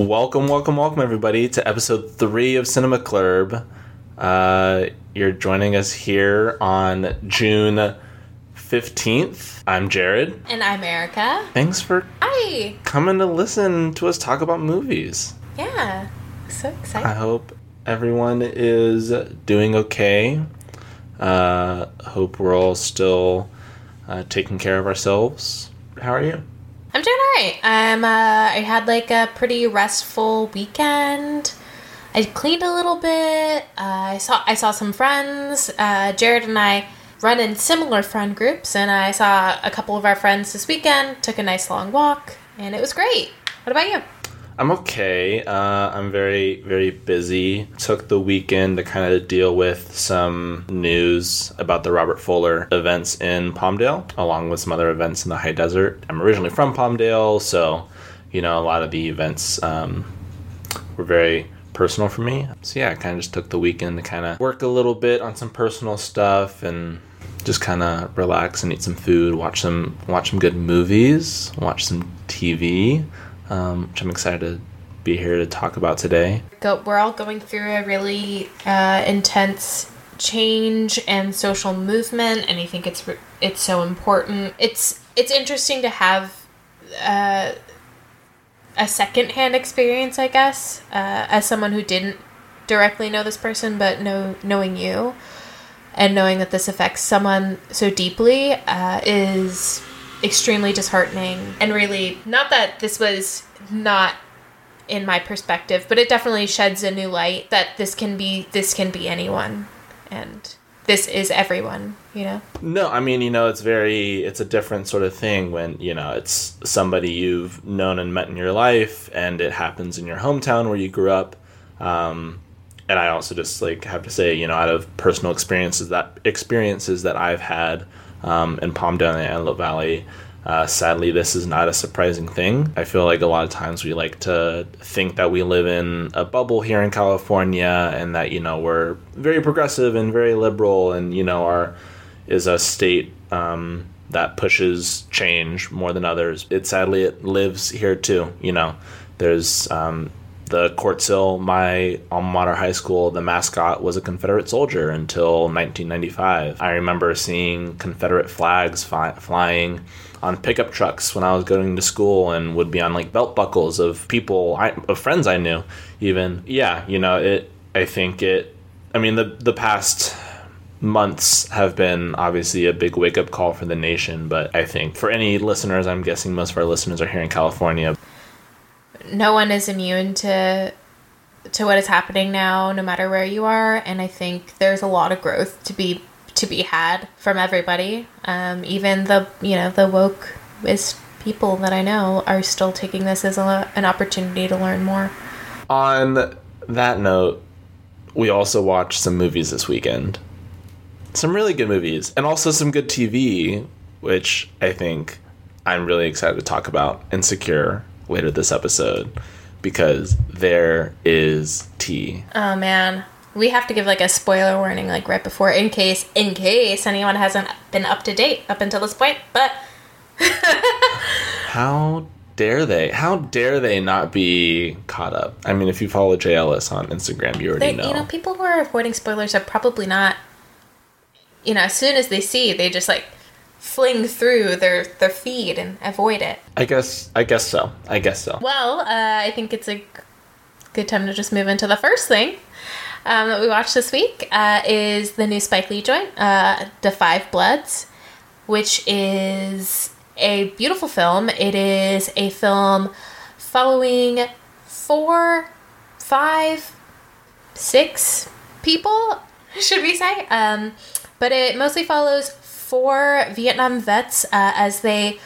Welcome, welcome, welcome, everybody, to episode three of Cinema Club. Uh, you're joining us here on June 15th. I'm Jared. And I'm Erica. Thanks for Hi. coming to listen to us talk about movies. Yeah. So excited. I hope everyone is doing okay. Uh, hope we're all still uh, taking care of ourselves. How are you? I'm doing alright. I'm uh I had like a pretty restful weekend. I cleaned a little bit. Uh, I saw I saw some friends. Uh, Jared and I run in similar friend groups, and I saw a couple of our friends this weekend. Took a nice long walk, and it was great. What about you? I'm okay. Uh, I'm very, very busy. Took the weekend to kind of deal with some news about the Robert Fuller events in Palmdale, along with some other events in the high desert. I'm originally from Palmdale, so, you know, a lot of the events um, were very personal for me. So, yeah, I kind of just took the weekend to kind of work a little bit on some personal stuff and just kind of relax and eat some food, watch some watch some good movies, watch some TV, um, which I'm excited to be here to talk about today. go we're all going through a really uh, intense change and social movement and i think it's it's so important it's it's interesting to have uh, a secondhand experience i guess uh, as someone who didn't directly know this person but know knowing you and knowing that this affects someone so deeply uh, is extremely disheartening and really not that this was not in my perspective, but it definitely sheds a new light that this can be this can be anyone and this is everyone, you know. No, I mean, you know, it's very, it's a different sort of thing when, you know, it's somebody you've known and met in your life and it happens in your hometown where you grew up. Um, and I also just like have to say, you know, out of personal experiences that experiences that I've had um, in Palmdale and Antelope Valley, uh, sadly, this is not a surprising thing. I feel like a lot of times we like to think that we live in a bubble here in California and that, you know, we're very progressive and very liberal and, you know, our is a state um, that pushes change more than others. It sadly it lives here too. You know, there's um, the Quartz Hill, my alma mater high school. The mascot was a Confederate soldier until 1995. I remember seeing Confederate flags flying on pickup trucks when I was going to school and would be on like belt buckles of people, I, of friends I knew. Even yeah, you know it. I think it. I mean the the past months have been obviously a big wake up call for the nation, but I think for any listeners, I'm guessing most of our listeners are here in California. No one is immune to to what is happening now, no matter where you are, and I think there's a lot of growth to be to be had from everybody. Um, even the you know the woke is people that I know are still taking this as a, an opportunity to learn more. On that note, we also watched some movies this weekend. Some really good movies, and also some good TV, which I think I'm really excited to talk about Insecure later this episode because there is tea. Oh man, we have to give like a spoiler warning like right before in case in case anyone hasn't been up to date up until this point. But How dare they? How dare they not be caught up? I mean, if you follow Jay Ellis on Instagram, you already they, know. you know, people who are avoiding spoilers are probably not. You know, as soon as they see, they just like fling through their their feed and avoid it. I guess. I guess so. I guess so. Well, uh, I think it's a good time to just move into the first thing um, that we watched this week uh, is the new Spike Lee joint, uh, "Da 5 Bloods," which is a beautiful film. It is a film following four, five, six people, should we say? Um, but it mostly follows four Vietnam vets uh, as they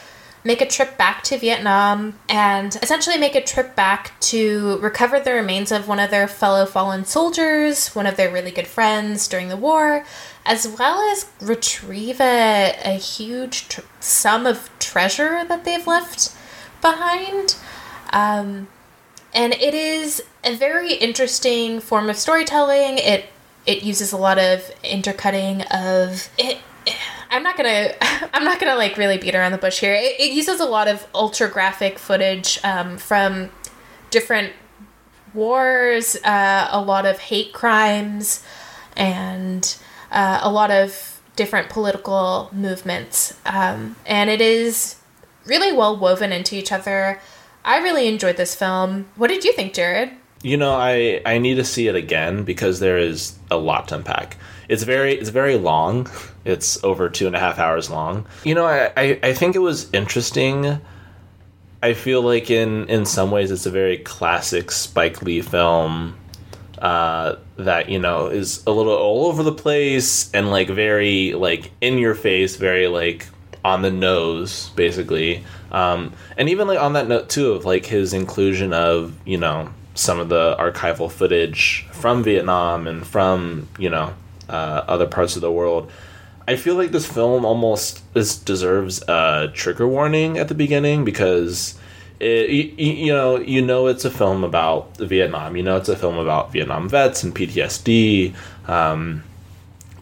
make a trip back to Vietnam and essentially make a trip back to recover the remains of one of their fellow fallen soldiers, one of their really good friends during the war, as well as retrieve a, a huge tr- sum of treasure that they've left behind. Um, and it is a very interesting form of storytelling. It it uses a lot of intercutting of it. I'm not gonna I'm not gonna like really beat around the bush here. It, it uses a lot of ultra graphic footage um, from different wars, uh, a lot of hate crimes, and uh, a lot of different political movements. Um, and it is really well woven into each other. I really enjoyed this film. What did you think, Jared? You know, I I need to see it again because there is a lot to unpack. It's very it's very long. It's over two and a half hours long. You know, I I, I think it was interesting. I feel like in in some ways it's a very classic Spike Lee film uh, that you know is a little all over the place and like very like in your face, very like on the nose, basically. Um, and even like on that note too of like his inclusion of you know some of the archival footage from Vietnam and from you know uh, other parts of the world. I feel like this film almost is, deserves a trigger warning at the beginning because it, you, you know you know it's a film about Vietnam. You know it's a film about Vietnam vets and PTSD. Um,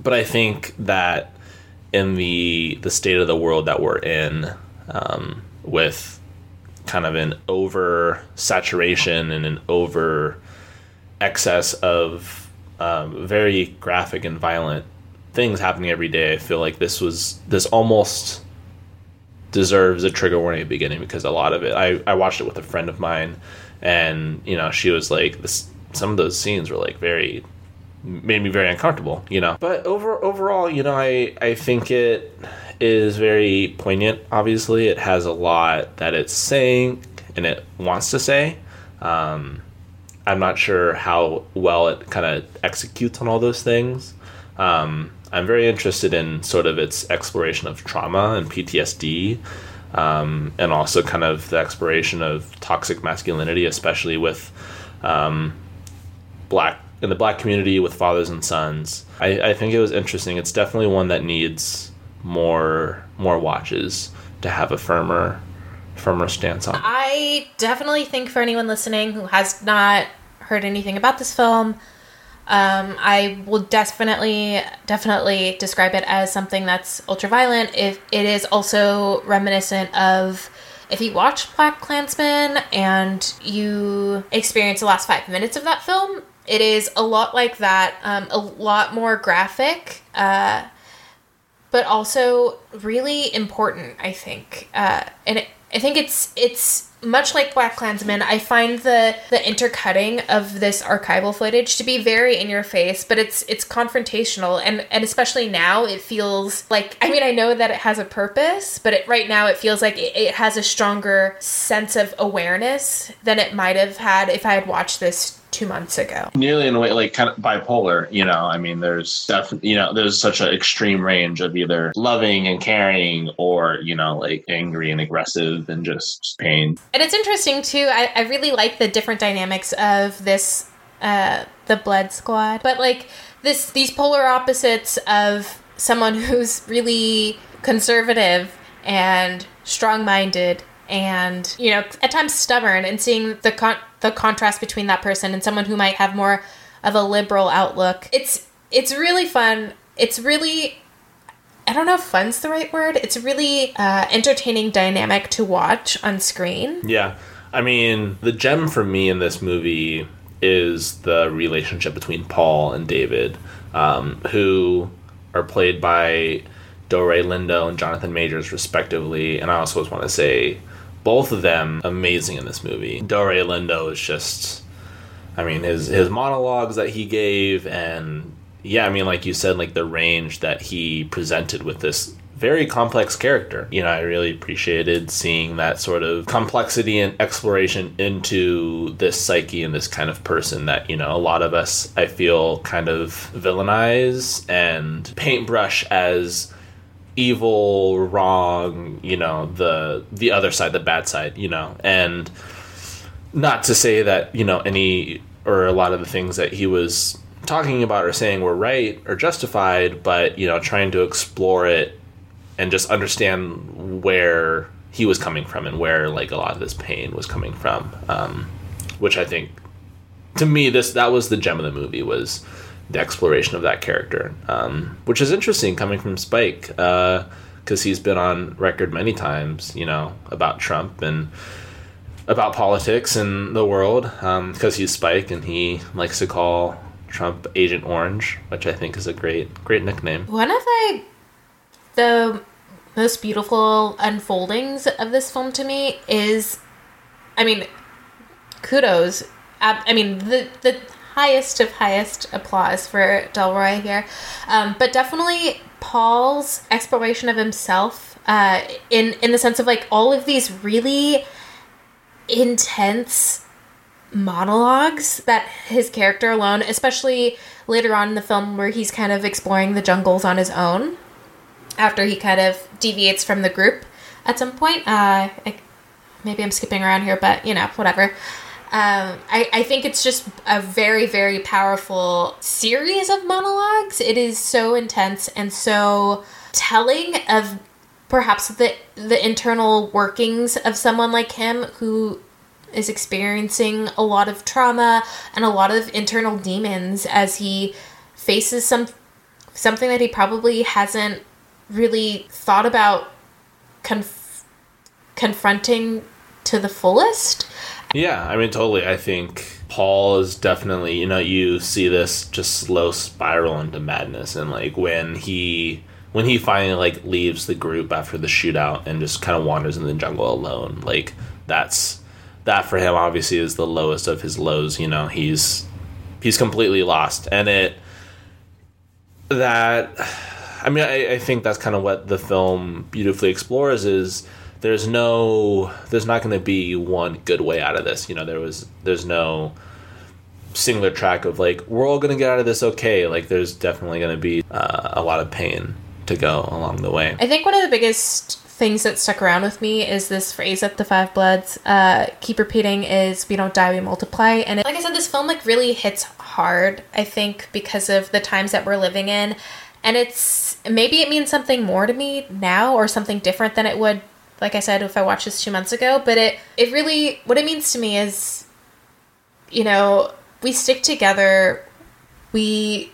but I think that in the the state of the world that we're in, um, with kind of an over saturation and an over excess of um, very graphic and violent things happening every day. I feel like this was this almost deserves a trigger warning at the beginning because a lot of it. I I watched it with a friend of mine, and you know she was like this. Some of those scenes were like very made me very uncomfortable, you know. But over overall, you know, I I think it is very poignant. Obviously, it has a lot that it's saying and it wants to say. Um, I'm not sure how well it kind of executes on all those things. Um, I'm very interested in sort of its exploration of trauma and PTSD, um, and also kind of the exploration of toxic masculinity, especially with um, black in the black community with fathers and sons. I, I think it was interesting. It's definitely one that needs more more watches to have a firmer firmer stance on. I definitely think for anyone listening who has not heard anything about this film, um, I will definitely definitely describe it as something that's ultra violent. If it is also reminiscent of if you watch BlacKkKlansman and you experience the last five minutes of that film, it is a lot like that, um, a lot more graphic, uh, but also really important. I think, uh, and it, I think it's it's much like BlacKkKlansman, I find the the intercutting of this archival footage to be very in your face, but it's it's confrontational, and and especially now it feels like. I mean, I know that it has a purpose, but it, right now it feels like it, it has a stronger sense of awareness than it might have had if I had watched this two months ago. Nearly in a way, like kind of bipolar. You know, I mean, there's definitely, you know, there's such an extreme range of either loving and caring, or you know, like angry and aggressive and just pain. And it's interesting too. I, I really like the different dynamics of this, uh, the Blood Squad, but like this, these polar opposites of someone who's really conservative and strong-minded and you know at times stubborn and seeing the con- the contrast between that person and someone who might have more of a liberal outlook it's it's really fun it's really i don't know if fun's the right word it's a really uh, entertaining dynamic to watch on screen Yeah. I mean, the gem for me in this movie is the relationship between Paul and David, um, who are played by Delroy Lindo and Jonathan Majors, respectively. And I also just want to say, both of them amazing in this movie. Delroy Lindo is just, I mean, his his monologues that he gave, and yeah, I mean, like you said, like the range that he presented with this very complex character. You know, I really appreciated seeing that sort of complexity and exploration into this psyche and this kind of person that, you know, a lot of us, I feel, kind of villainize and paintbrush as evil, wrong, you know, the the other side, the bad side, you know. And not to say that, you know, any or a lot of the things that he was talking about or saying we're right or justified, but, you know, trying to explore it and just understand where he was coming from and where like a lot of this pain was coming from um, which i think to me this that was the gem of the movie was the exploration of that character um, which is interesting coming from spike because he's been on record many times you know about trump and about politics and the world because he's Spike and he likes to call Trump Agent Orange, which I think is a great great nickname. One of like the most beautiful unfoldings of this film to me is, I mean, kudos. I mean, the the highest of highest applause for Delroy here, um, but definitely Paul's exploration of himself uh, in in the sense of like all of these really intense monologues that his character alone, especially later on in the film where he's kind of exploring the jungles on his own after he kind of deviates from the group at some point. Uh, I, maybe I'm skipping around here, but you know, whatever. Um, I, I think it's just a very, very powerful series of monologues. It is so intense and so telling of perhaps the the internal workings of someone like him who is experiencing a lot of trauma and a lot of internal demons as he faces some something that he probably hasn't really thought about conf- confronting to the fullest. Yeah, I mean, totally. I think Paul is definitely, you know, you see this just slow spiral into madness, and like when he when he finally like leaves the group after the shootout and just kind of wanders in the jungle alone, like that's that for him obviously is the lowest of his lows. You know, he's he's completely lost, and it that I mean, I, I think that's kind of what the film beautifully explores is there's no there's not going to be one good way out of this. You know there was there's no singular track of like we're all going to get out of this okay. Like there's definitely going to be uh, a lot of pain to go along the way. I think one of the biggest things that stuck around with me is this phrase that the Five Bloods uh, keep repeating is "We don't die, we multiply." And it, like I said, this film like really hits hard. I think because of the times that we're living in, and it's maybe it means something more to me now or something different than it would, like I said, if I watched this two months ago. But it it really what it means to me is, you know, we stick together, we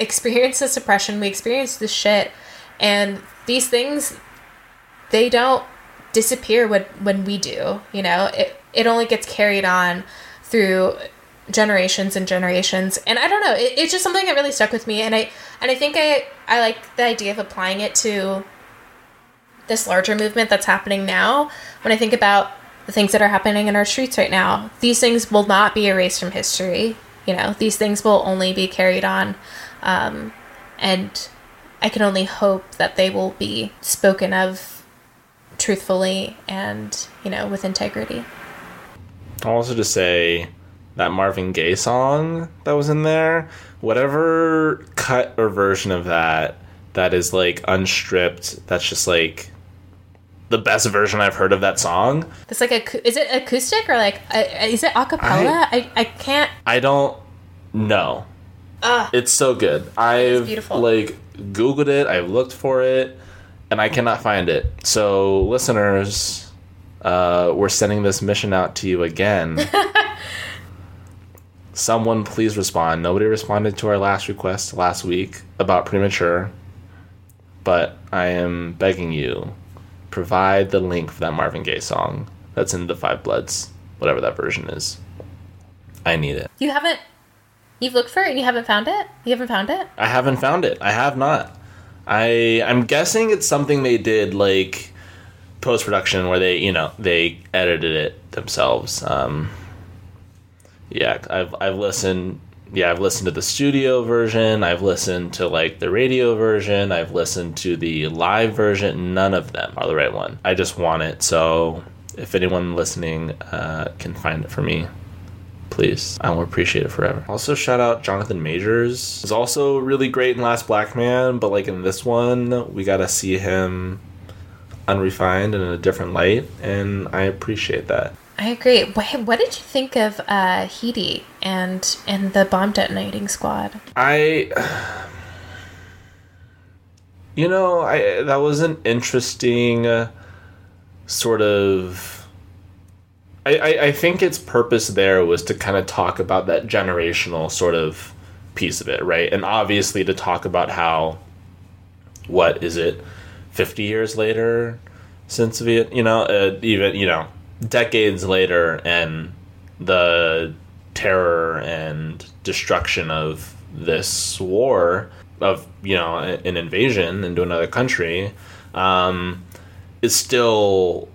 experience the oppression. we experience the shit, and these things they don't disappear when when we do you know? It it only gets carried on through generations and generations. And i don't know it, it's just something that really stuck with me. And i and i think i i like the idea of applying it to this larger movement that's happening now. When i think about the things that are happening in our streets right now these things will not be erased from history you know? These things will only be carried on um, and i can only hope that they will be spoken of truthfully and you know with integrity I'll also just say that Marvin Gaye song that was in there, whatever cut or version of that that is like unstripped, that's just like the best version I've heard of that song. it's like a is it acoustic or like uh, is it a cappella I, I can't I don't know. uh It's so good. I've beautiful. like googled it, I've looked for it, and I cannot find it. So listeners, uh, we're sending this mission out to you again. Someone please respond. Nobody responded to our last request last week about premature, but I am begging you, provide the link for that Marvin Gaye song that's in the Five Bloods, whatever that version is. I need it. you haven't you've looked for it and you haven't found it you haven't found it I haven't found it. I have not. I I'm guessing it's something they did like post production where they you know they edited it themselves. Um, yeah, I've I've listened. Yeah, I've listened to the studio version. I've listened to like the radio version. I've listened to the live version. None of them are the right one. I just want it. So if anyone listening uh, can find it for me, please. I will appreciate it forever. Also, shout out Jonathan Majors. He's also really great in Last Black Man, but like in this one, we got to see him unrefined and in a different light, and I appreciate that. i agree what, what did you think of uh Hedy and and the bomb detonating squad I, you know, I that was an interesting uh, sort of. I, I, think its purpose there was to kind of talk about that generational sort of piece of it, right? And obviously to talk about how, what is it, fifty years later since Viet, you know, uh, even you know, decades later and the terror and destruction of this war of you know an invasion into another country um, is still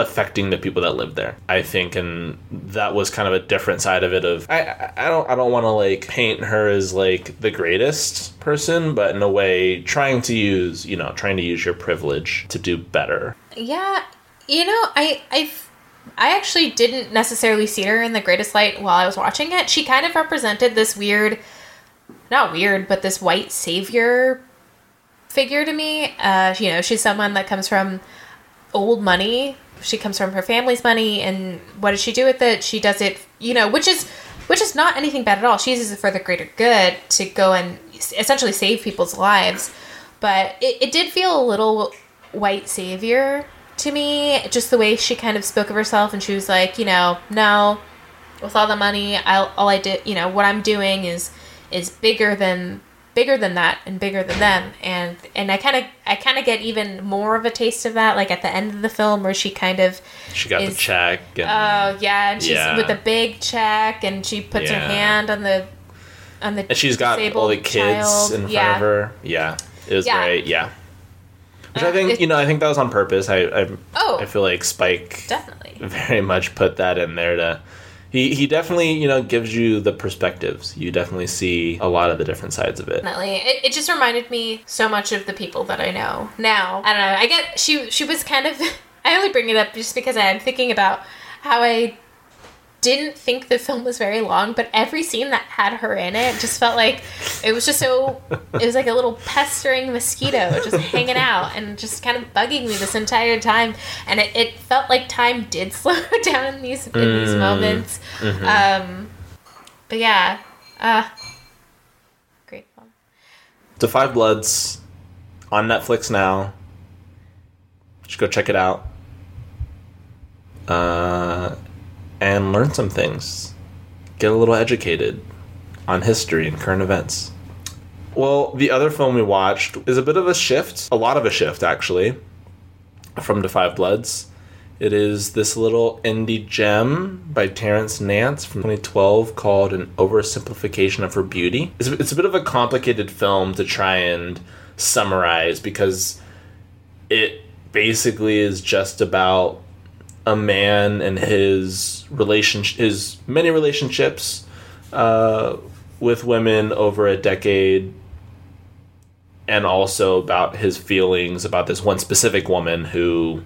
affecting the people that live there. I think, and that was kind of a different side of it. Of I, I don't, I don't want to like paint her as like the greatest person, but in a way, trying to use, you know, trying to use your privilege to do better. Yeah, you know, I, I, I actually didn't necessarily see her in the greatest light while I was watching it. She kind of represented this weird, not weird, but this white savior figure to me. Uh, you know, she's someone that comes from old money she comes from her family's money and what does she do with it? She does it you know which is which is not anything bad at all. She uses it for the greater good to go and essentially save people's lives. But it, it did feel a little white savior to me just the way she kind of spoke of herself. And she was like you know no with all the money I'll, all i did you know what i'm doing is is bigger than bigger than that and bigger than them and and i kind of i kind of get even more of a taste of that like at the end of the film where she kind of she got is, the check oh and, yeah and she's yeah. with a big check and she puts yeah. her hand on the on the and she's got all the kids child. in front yeah. of her yeah it was yeah. great yeah which uh, I think you know I think that was on purpose I I, oh, I feel like Spike definitely very much put that in there to he he definitely you know gives you the perspectives. You definitely see a lot of the different sides of it. Definitely, it, it just reminded me so much of the people that I know now. I don't know. I get she she was kind of. I only bring it up just because I'm thinking about how I didn't think the film was very long, but every scene that had her in it just felt like it was just so. It was like a little pestering mosquito just hanging out and just kind of bugging me this entire time. And it, it felt like time did slow down in these in mm. these moments. Mm-hmm. Um, but yeah, uh, great film. Da 5 Bloods on Netflix now. Just go check it out. Uh, and learn some things. Get a little educated on history and current events. Well, the other film we watched is a bit of a shift, a lot of a shift actually, from Da 5 Bloods. It is this little indie gem by Terence Nance from 2012 called An Oversimplification of Her Beauty. It's, it's a bit of a complicated film to try and summarize because it basically is just about a man and his relation his many relationships uh, with women over a decade and also about his feelings about this one specific woman who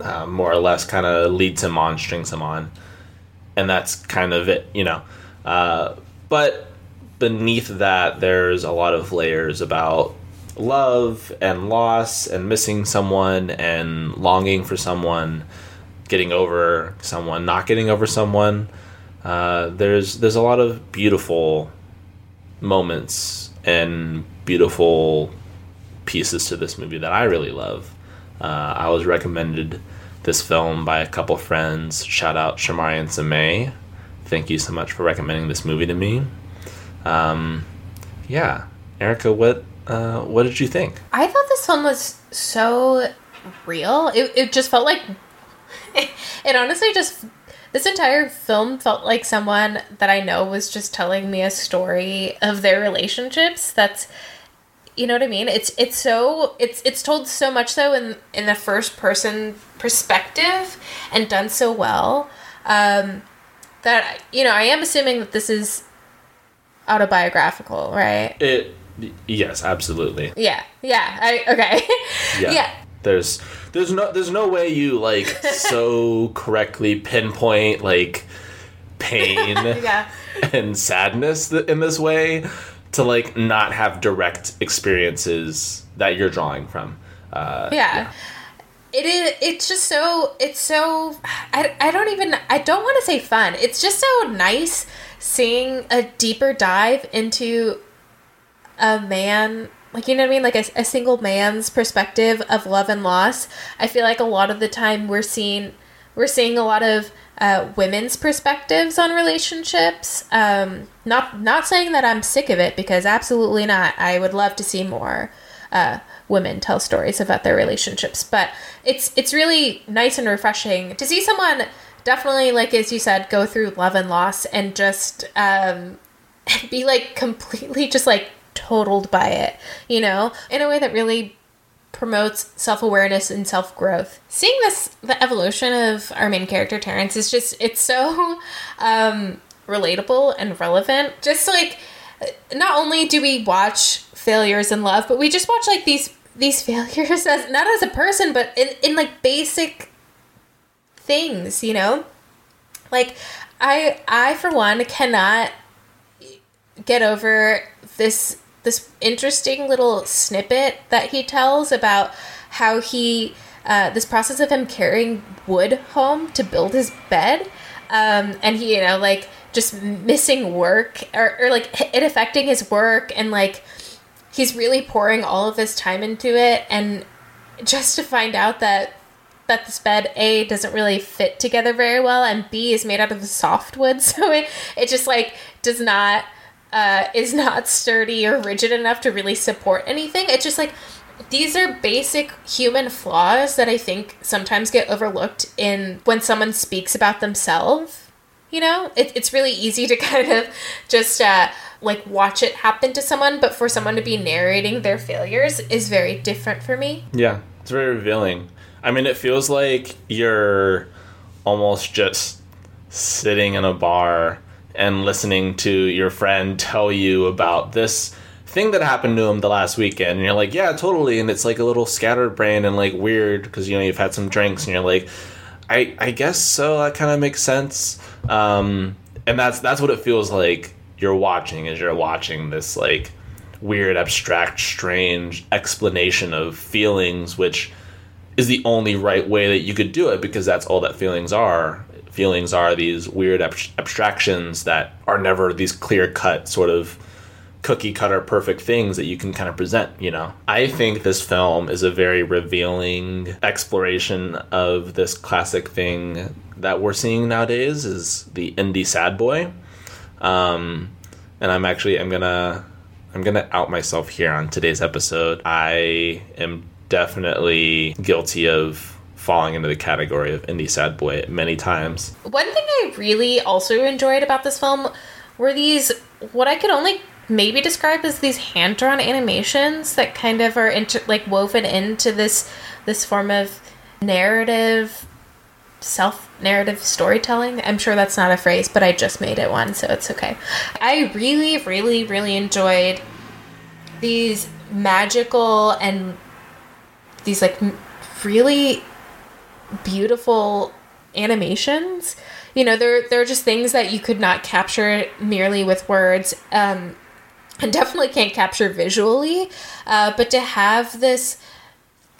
uh, more or less kind of leads him on strings him on. And that's kind of it you know. Uh, but beneath that there's a lot of layers about love and loss and missing someone and longing for someone, getting over someone, not getting over someone. Uh, there's there's a lot of beautiful moments and beautiful pieces to this movie that I really love. Uh, I was recommended this film by a couple friends. Shout out Shamari and Samay. Thank you so much for recommending this movie to me. Um, yeah, Erica, what uh, what did you think? I thought this film was so real. It, it just felt like it, it honestly just this entire film felt like someone that I know was just telling me a story of their relationships. That's you know what I mean? It's it's so it's it's told so much so in in the first person perspective and done so well um, that you know I am assuming that this is autobiographical, right? It Yes, absolutely. Yeah. Yeah. I okay. yeah. yeah. There's there's no there's no way you like so correctly pinpoint like pain yeah. and sadness in this way to like not have direct experiences that you're drawing from. Uh, yeah. yeah. It is. It's just so. It's so. I, I don't even. I don't want to say fun. It's just so nice seeing a deeper dive into a man like you know what I mean? Like a, a single man's perspective of love and loss. I feel like a lot of the time we're seeing we're seeing a lot of uh, women's perspectives on relationships. Um, not not saying that I'm sick of it because absolutely not. I would love to see more uh, women tell stories about their relationships. But it's it's really nice and refreshing to see someone definitely like as you said go through love and loss and just um, be like completely just like totaled by it, you know, in a way that really promotes self-awareness and self-growth. Seeing this the evolution of our main character Terrence is just it's so um relatable and relevant. Just like not only do we watch failures in love, but we just watch like these these failures as not as a person, but in, in like basic things, you know? Like I I for one cannot get over this this interesting little snippet that he tells about how he uh, this process of him carrying wood home to build his bed um, and he you know like just missing work or, or like it affecting his work and like he's really pouring all of his time into it and just to find out that that this bed a doesn't really fit together very well and b is made out of softwood so it, it just like does not uh, is not sturdy or rigid enough to really support anything. It's just like these are basic human flaws that i think sometimes get overlooked in when someone speaks about themselves you know? It, it's really easy to kind of just uh, like watch it happen to someone but for someone to be narrating their failures is very different for me. Yeah, it's very revealing. I mean, it feels like you're almost just sitting in a bar and listening to your friend tell you about this thing that happened to him the last weekend. And you're like, yeah, totally. And it's like a little scatterbrained and like weird because, you know, you've had some drinks and you're like, I, I guess so. That kind of makes sense. Um, and that's that's what it feels like you're watching as you're watching this like weird, abstract, strange explanation of feelings, which is the only right way that you could do it because that's all that feelings are. Feelings are these weird ab- abstractions that are never these clear cut sort of cookie cutter perfect things that you can kind of present, you know. I think this film is a very revealing exploration of this classic thing that we're seeing nowadays is the indie sad boy. Um, and I'm actually I'm gonna I'm gonna out myself here on today's episode. I am definitely guilty of falling into the category of indie sad boy many times. One thing I really also enjoyed about this film were these what I could only maybe describe as these hand drawn animations that kind of are inter- like woven into this this form of narrative self narrative storytelling. I'm sure that's not a phrase, but I just made it one, so it's okay. I really really really enjoyed these magical and these like really beautiful animations. You know, they're they're just things that you could not capture merely with words. Um, and definitely can't capture visually. Uh, but to have this,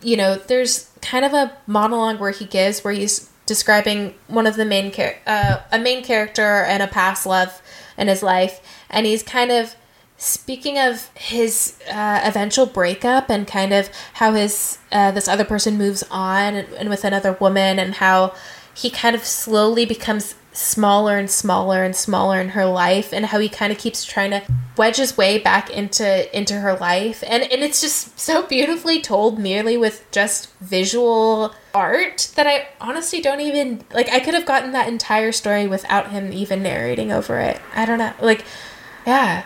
you know, there's kind of a monologue where he gives where he's describing one of the main char- uh, a main character and a past love in his life, and he's kind of speaking of his uh, eventual breakup and kind of how his uh, this other person moves on and, and with another woman and how he kind of slowly becomes smaller and smaller and smaller in her life and how he kind of keeps trying to wedge his way back into into her life and and it's just so beautifully told merely with just visual art that I honestly don't even like I could have gotten that entire story without him even narrating over it. I don't know. Like yeah,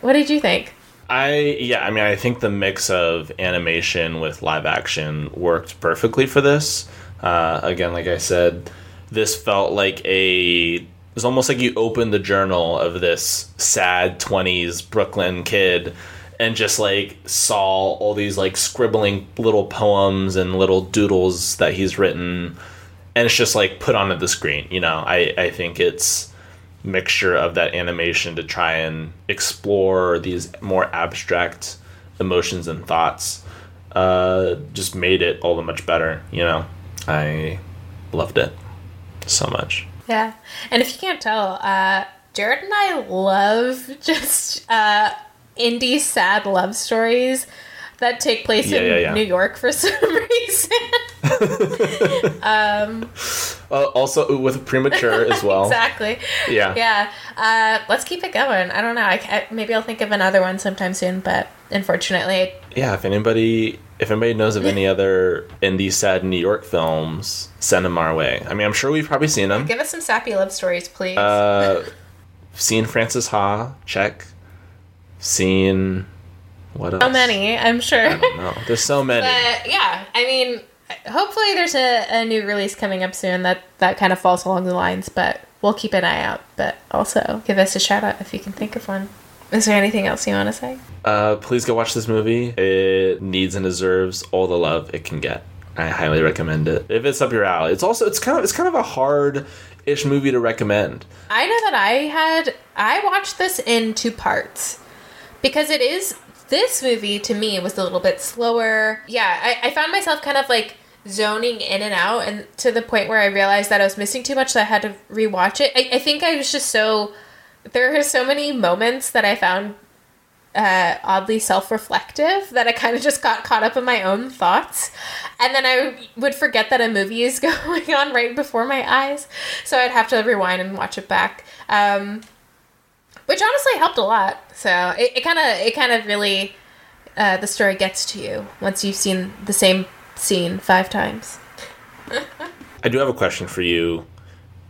what did you think? I yeah, I mean I think the mix of animation with live action worked perfectly for this. Uh, again, like I said, this felt like a it was almost like you opened the journal of this sad 20s Brooklyn kid and just like saw all these like scribbling little poems and little doodles that he's written and it's just like put onto the screen, you know. I I think it's mixture of that animation to try and explore these more abstract emotions and thoughts uh, just made it all the much better, you know. I loved it so much. Yeah. And if you can't tell, uh, Jared and I love just uh, indie sad love stories that take place Yeah, in yeah, yeah. New York for some reason. um, Uh, also with premature as well. exactly. Yeah. Yeah. Uh, let's keep it going. I don't know. I, maybe I'll think of another one sometime soon, but unfortunately, Yeah, if anybody if anybody knows of any other indie sad New York films, send them our way. I mean, I'm sure we've probably seen them. Give us some sappy love stories, please. Uh, seen Frances Ha, check. Seen what else? How many? I'm sure. I don't know. There's so many. But yeah, I mean, hopefully there's a, a new release coming up soon that that kind of falls along the lines. But we'll keep an eye out. But also give us a shout out if you can think of one. Is there anything else you want to say? Uh, please go watch this movie. It needs and deserves all the love it can get. I highly recommend it if it's up your alley. It's also it's kind of it's kind of a hard ish movie to recommend. I know that I had I watched this in two parts because it is this movie to me was a little bit slower. Yeah, I, I found myself kind of like zoning in and out and to the point where I realized that I was missing too much so I had to rewatch it. I, I think I was just so there are so many moments that I found uh, oddly self-reflective that I kind of just got caught up in my own thoughts, and then I would forget that a movie is going on right before my eyes, so I'd have to rewind and watch it back, um, which honestly helped a lot. So it kind of it kind of really uh, the story gets to you once you've seen the same scene five times. I do have a question for you.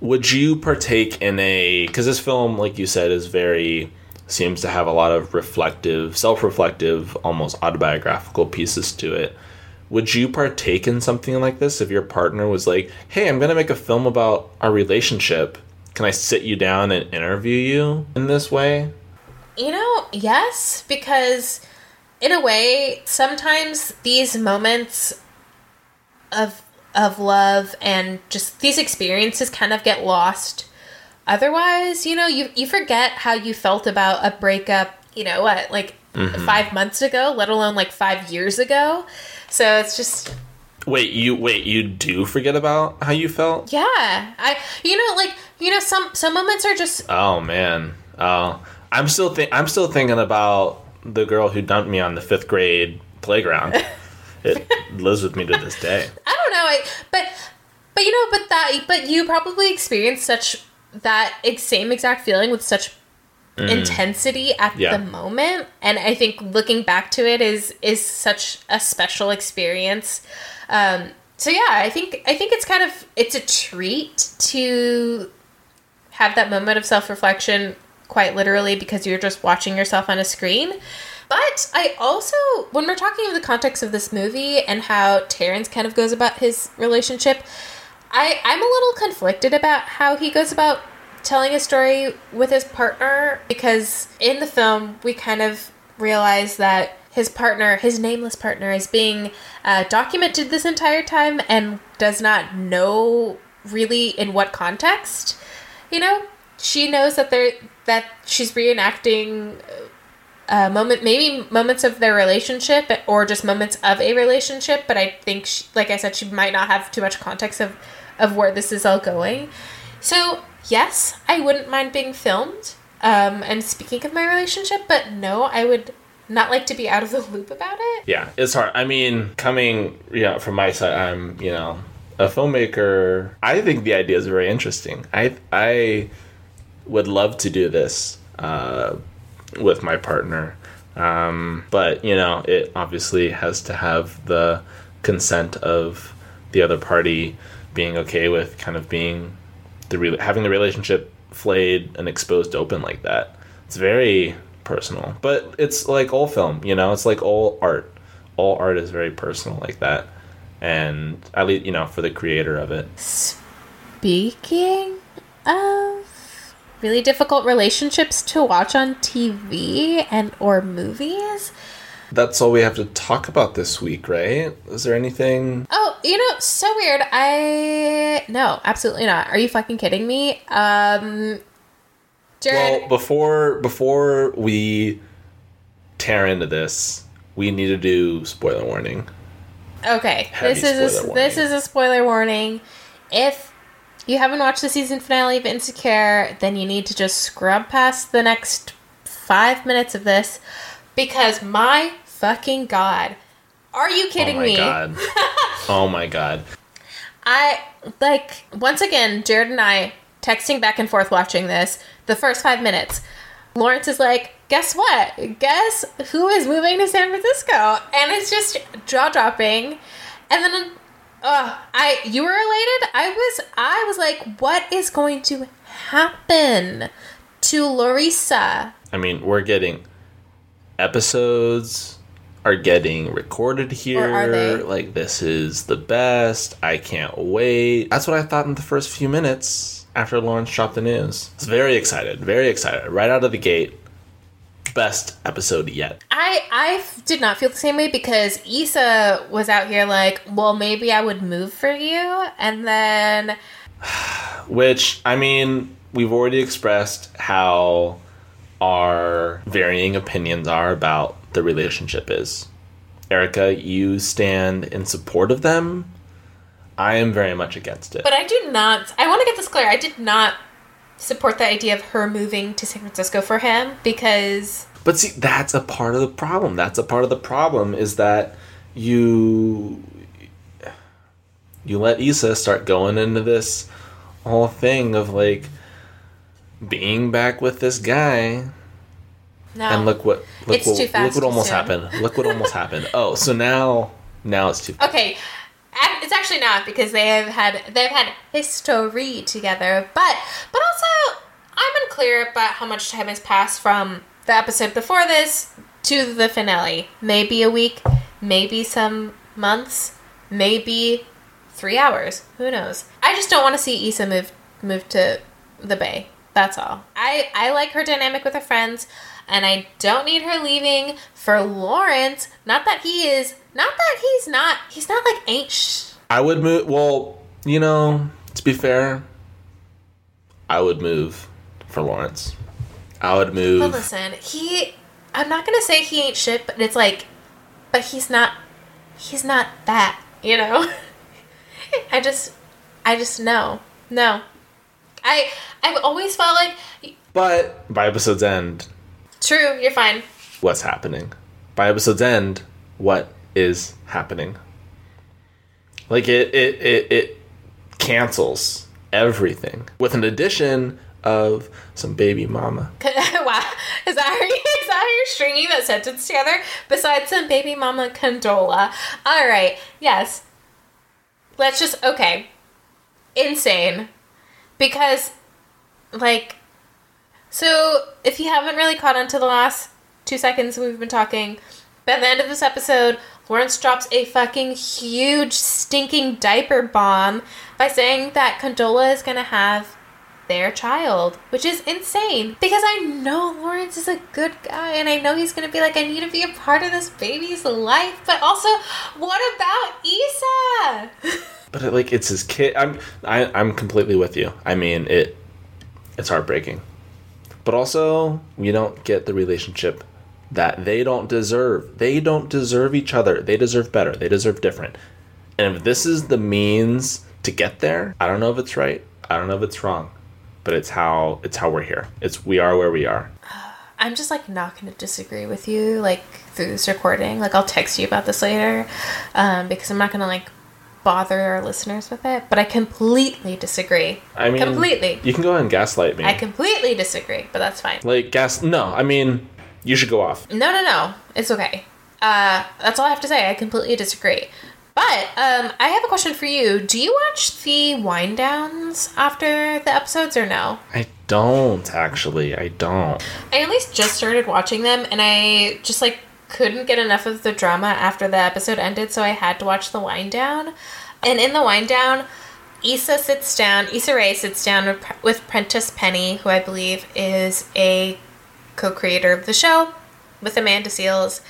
Would you partake in a because this film, like you said, is very seems to have a lot of reflective, self-reflective, almost autobiographical pieces to it. Would you partake in something like this if your partner was like, "Hey, I'm going to make a film about our relationship. Can I sit you down and interview you in this way?" You know, yes, because in a way, sometimes these moments of of love and just these experiences kind of get lost. Otherwise, you know, you you forget how you felt about a breakup, you know, what, like Mm-hmm. 5 months ago, let alone like 5 years ago. So it's just Wait, you wait, you do forget about how you felt? yeah, I you know, like, you know, some some moments are just Oh man. Oh, I'm still think I'm still thinking about the girl who dumped me on the 5th grade playground. it lives with me to this day. I don't know. I, but but you know, but that but you probably experienced such that same exact feeling with such intensity at Mm. Yeah. the moment, and I think looking back to it is is such a special experience. Um, so yeah, I think I think it's kind of it's a treat to have that moment of self reflection quite literally because you're just watching yourself on a screen. But I also, when we're talking in the context of this movie and how Terrence kind of goes about his relationship, I, I'm a little conflicted about how he goes about telling a story with his partner because in the film we kind of realize that his partner, his nameless partner, is being uh, documented this entire time and does not know really in what context. You know, she knows that they're that she's reenacting a moment, maybe moments of their relationship or just moments of a relationship. But I think, she, like I said, she might not have too much context of of where this is all going. So yes, I wouldn't mind being filmed. Um, and speaking of my relationship, but no, I would not like to be out of the loop about it. Yeah, it's hard. I mean, coming you know, from my side, I'm, you know, a filmmaker. I think the idea is very interesting. I I would love to do this uh, with my partner. Um, but, you know, it obviously has to have the consent of the other party being okay with kind of being the re- having the relationship flayed and exposed open like that. It's very personal, but it's like all film, you know. It's like all art. All art is very personal like that, and at least you know for the creator of it. Speaking of really difficult relationships to watch on TV and or movies. That's all we have to talk about this week, right? Is there anything? Oh, you know, so weird. I no, absolutely not. Are you fucking kidding me? Um Jared, Well, before before we tear into this, we need to do spoiler warning. Okay. heavy This is a, this is a spoiler warning. If you haven't watched the season finale of Insecure, then you need to just scrub past the next 5 minutes of this because my fucking god. Are you kidding oh my me? god. oh my god. I like once again, Jared and I texting back and forth watching this. The first five minutes, Lawrence is like, guess what? Guess who is moving to San Francisco? And it's just jaw dropping. And then, uh, I you were elated. I was. I was like, what is going to happen to Lawrissa? I mean, we're getting episodes are getting recorded here. Like this is the best. I can't wait. That's what I thought in the first few minutes after Lawrence dropped the news. I was very excited. Very excited. Right out of the gate. Best episode yet. I I did not feel the same way because Issa was out here like, well, maybe I would move for you, and then Which, I mean, we've already expressed how our varying opinions are about the relationship is. Erica, you stand in support of them. I am very much against it. But I do not. I want to get this clear. I did not support the idea of her moving to San Francisco for him because But see, that's a part of the problem. That's a part of the problem is that you you let Issa start going into this whole thing of like being back with this guy no. and look what look It's what, fast, look what almost soon. happened. Look what almost happened. Oh, so now now it's too Okay, ac- it's actually not because they have had they've had history together, but but also I'm unclear about how much time has passed from the episode before this to the finale. Maybe a week, maybe some months, maybe three hours. Who knows? I just don't want to see Issa move move to the Bay. That's all. I I like her dynamic with her friends. And I don't need her leaving for Lawrence. Not that he is, not that he's not, he's not like ain't sh- I would move. Well, you know, to be fair, I would move for Lawrence. I would But move. listen, he, I'm not gonna say he ain't shit, but it's like, but he's not, he's not that, you know? I just, I just know. No. I, I've always felt like, But by episode's end, true, you're fine. what's happening? By episode's end, what is happening? Like it, it, it, it cancels everything with an addition of some baby mama. wow. Is that how you, is that how you're stringing that sentence together? Besides some baby mama condola. All right. Yes. Let's just okay. Insane. Because like so if you haven't really caught on to the last 2 seconds we've been talking, by the end of this episode, Lawrence drops a fucking huge stinking diaper bomb by saying that Condola is to have their child, which is insane because I know Lawrence is a good guy and I know he's to be like, I need to be a part of this baby's life, but also, what about Issa? But it, like it's his kid. I'm I, I'm completely with you. I mean it. It's heartbreaking, but also we don't get the relationship that they don't deserve. They don't deserve each other. They deserve better. They deserve different. And if this is the means to get there, I don't know if it's right. I don't know if it's wrong, but it's how it's how we're here. It's we are where we are. I'm just like not going to disagree with you like through this recording. Like I'll text you about this later um, because I'm not going to like bother our listeners with it. But I completely disagree. I mean, completely. You can go ahead and gaslight me. I completely disagree, but that's fine. like gas. No, I mean you should go off. No, no, no. It's okay. Uh, that's all I have to say. I completely disagree. But um, I have a question for you. Do you watch the wind downs after the episodes or no? I don't actually. I don't. I at least just started watching them and I just like couldn't get enough of the drama after the episode ended, so I had to watch the wind down. And in the wind down, Issa sits down, Issa Rae sits down with, with Prentice Penny, who I believe is a co creator of the show, with Amanda Seales.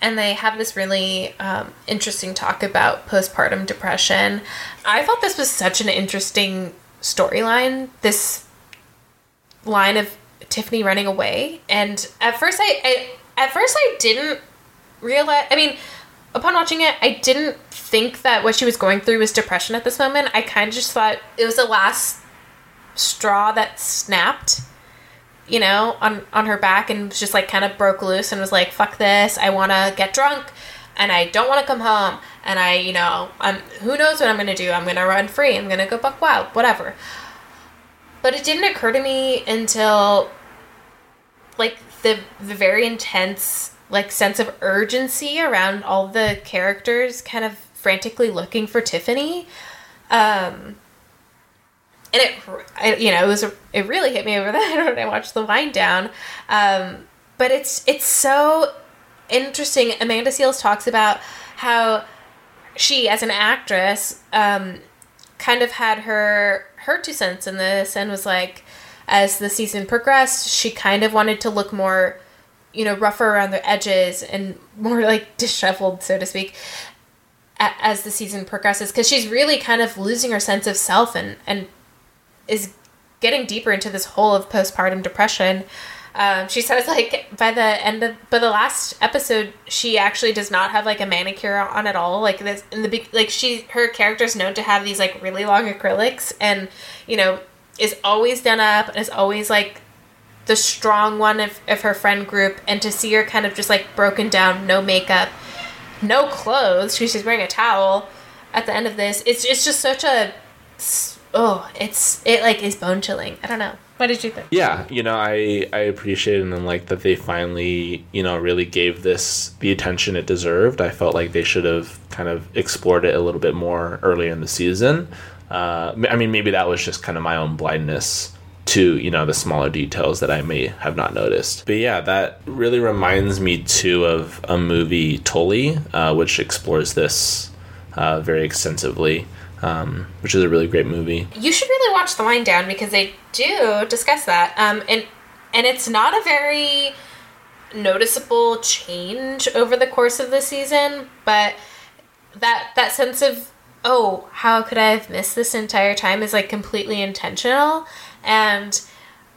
And they have this really um, interesting talk about postpartum depression. I thought this was such an interesting storyline. This line of Tiffany running away, and at first I, I at first I didn't realize. I mean, upon watching it, I didn't think that what she was going through was depression at this moment. I kind of just thought it was the last straw that snapped, you know, on on her back, and just like kind of broke loose and was like, "Fuck this! I want to get drunk." And I don't want to come home, and I, you know, I'm who knows what I'm gonna do. I'm gonna run free. I'm gonna go buck wild, whatever. But it didn't occur to me until like the the very intense like sense of urgency around all the characters kind of frantically looking for Tiffany. Um, and it, I, you know, it was it really hit me over the head when I watched the wind down. Um, but it's it's so interesting. Amanda Seales talks about how she, as an actress, um, kind of had her her two cents in this, and was like, as the season progressed, she kind of wanted to look more, you know, rougher around the edges and more like disheveled, so to speak as the season progresses because she's really kind of losing her sense of self and and is getting deeper into this hole of postpartum depression. Um, she says like by the end of by the last episode, she actually does not have like a manicure on at all. Like this in the like she her character is known to have these like really long acrylics and you know is always done up and is always like the strong one of, of her friend group and to see her kind of just like broken down no makeup no clothes she's wearing a towel at the end of this it's, it's just such a oh, it's it like is bone chilling. I don't know. What did you think? Yeah, you know, I I appreciate and like that they finally, you know, really gave this the attention it deserved. I felt like they should have kind of explored it a little bit more earlier in the season. Uh, I mean, maybe that was just kind of my own blindness to you know the smaller details that I may have not noticed. But yeah, that really reminds me too of a movie Tully, uh, which explores this uh, very extensively um, which is a really great movie. You should really watch The Wind Down because they do discuss that, um, and and it's not a very noticeable change over the course of the season, but that that sense of oh how could I have missed this entire time is like completely intentional, and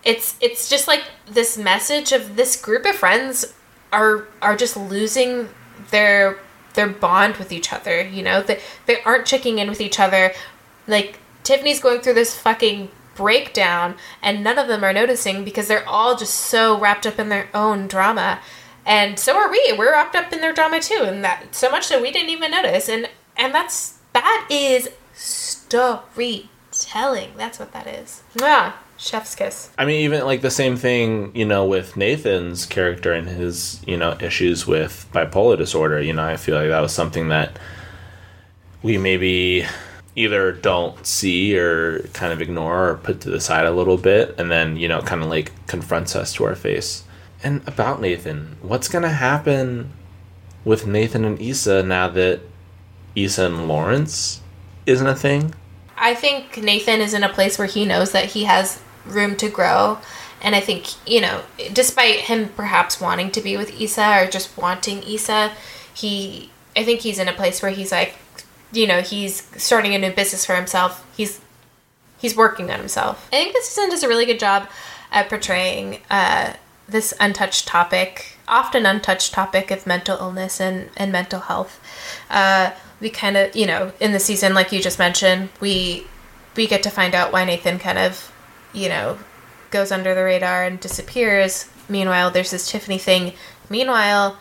it's it's just like this message of this group of friends are are just losing their their bond with each other, you know? They, they aren't checking in with each other. Like, Tiffany's going through this fucking breakdown, and none of them are noticing because they're all just so wrapped up in their own drama. And so are we. We're wrapped up in their drama too, and that so much that we didn't even notice. And and that's that is storytelling. That's what that is. Yeah. Chef's kiss. I mean, even like the same thing, you know, with Nathan's character and his, you know, issues with bipolar disorder. You know, I feel like that was something that we maybe either don't see or kind of ignore or put to the side a little bit, and then, you know, kind of like confronts us to our face. And about Nathan, what's going to happen with Nathan and Issa now that Issa and Lawrence isn't a thing? I think Nathan is in a place where he knows that he has room to grow. And I think, you know, despite him perhaps wanting to be with Issa or just wanting Issa, he, I think he's in a place where he's like, you know, he's starting a new business for himself. He's, he's working on himself. I think this season does a really good job at portraying uh, this untouched topic, often untouched topic of mental illness and, and mental health. Uh, we kind of, you know, in the season, like you just mentioned, we we get to find out why Nathan kind of you know, goes under the radar and disappears. Meanwhile, there's this Tiffany thing. Meanwhile,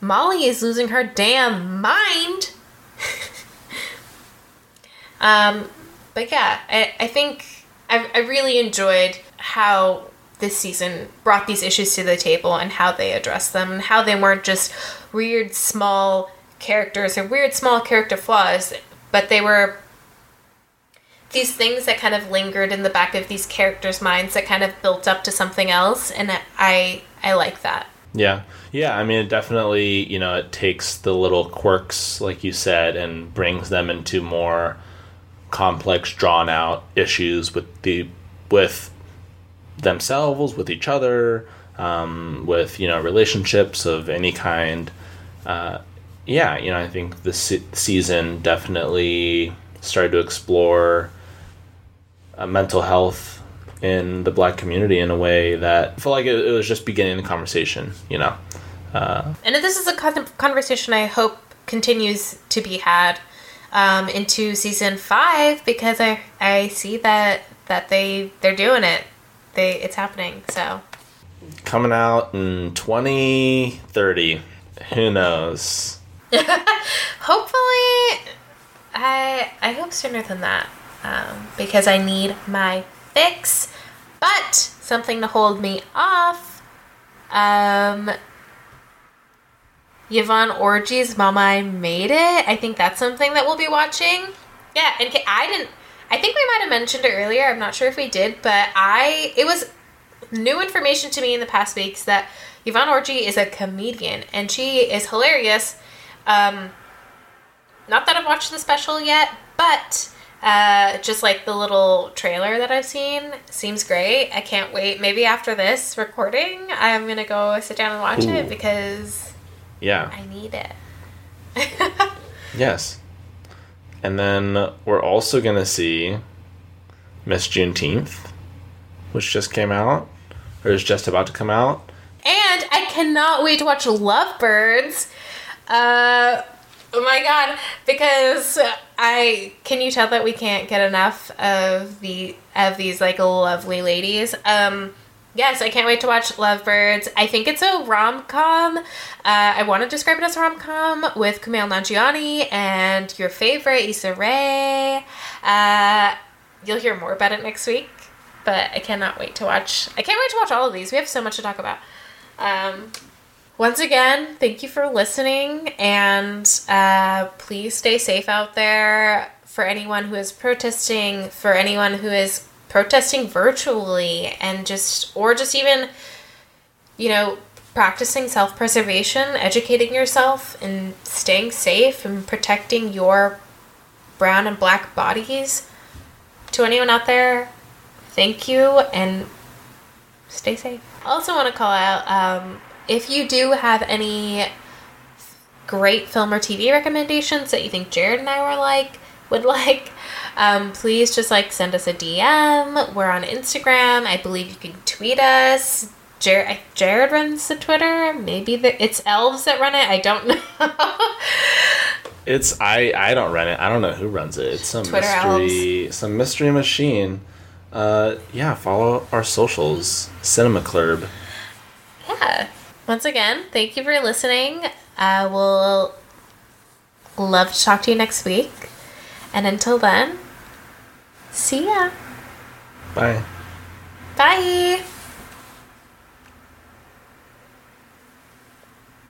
Molly is losing her damn mind. um, but yeah, I, I think I, I really enjoyed how this season brought these issues to the table and how they addressed them and how they weren't just weird small characters or weird small character flaws, but they were these things that kind of lingered in the back of these characters' minds that kind of built up to something else, and I I like that. Yeah, yeah. I mean, it definitely you know it takes the little quirks, like you said, and brings them into more complex, drawn out issues with the with themselves, with each other, um, with you know relationships of any kind. Uh, yeah, you know, I think this se- season definitely started to explore uh, mental health in the black community in a way that felt like it, it was just beginning the conversation, you know. Uh, and this is a conversation I hope continues to be had um, into season five because I I see that that they they're doing it. They it's happening. So coming out in twenty thirty. Who knows? Hopefully, I I hope sooner than that um, because I need my fix. But something to hold me off Um, Yvonne Orji's Mama I Made It. I think that's something that we'll be watching. Yeah, and I didn't. I think we might have mentioned it earlier. I'm not sure if we did, but I it was new information to me in the past weeks that Yvonne Orji is a comedian and she is hilarious. Um, not that I've watched the special yet, but uh, just like the little trailer that I've seen seems great. I can't wait. Maybe after this recording, I'm gonna go sit down and watch it because Yeah. I need it. Yes. And then we're also going to see Miss Juneteenth, which just came out, or is just about to come out. And I cannot wait to watch Lovebirds. Uh, oh my god! Because I can you tell that we can't get enough of the of these like lovely ladies. Um, yes, I can't wait to watch Lovebirds. I think it's a rom com. Uh, I want to describe it as a rom com with Kumail Nanjiani and your favorite Issa Rae. Uh, you'll hear more about it next week. But I cannot wait to watch. I can't wait to watch all of these. We have so much to talk about. Um, once again, thank you for listening, and uh, please stay safe out there. For anyone who is protesting, for anyone who is protesting virtually, and just or just even, you know, practicing self preservation, educating yourself, and staying safe and protecting your brown and black bodies. To anyone out there, thank you and stay safe. I also want to call out um, if you do have any great film or TV recommendations that you think Jared and I were like would like, um, please just like send us a DM. We're on Instagram. I believe you can tweet us. Jared, Jared runs the Twitter. Maybe the, it's elves that run it. I don't know. It's I I don't run it. I don't know who runs it. It's some Twitter mystery some mystery machine. Uh yeah, follow our socials. Cinema Clurb. yeah. Once again, thank you for listening. Uh, we'll love to talk to you next week. And until then, see ya. Bye. Bye.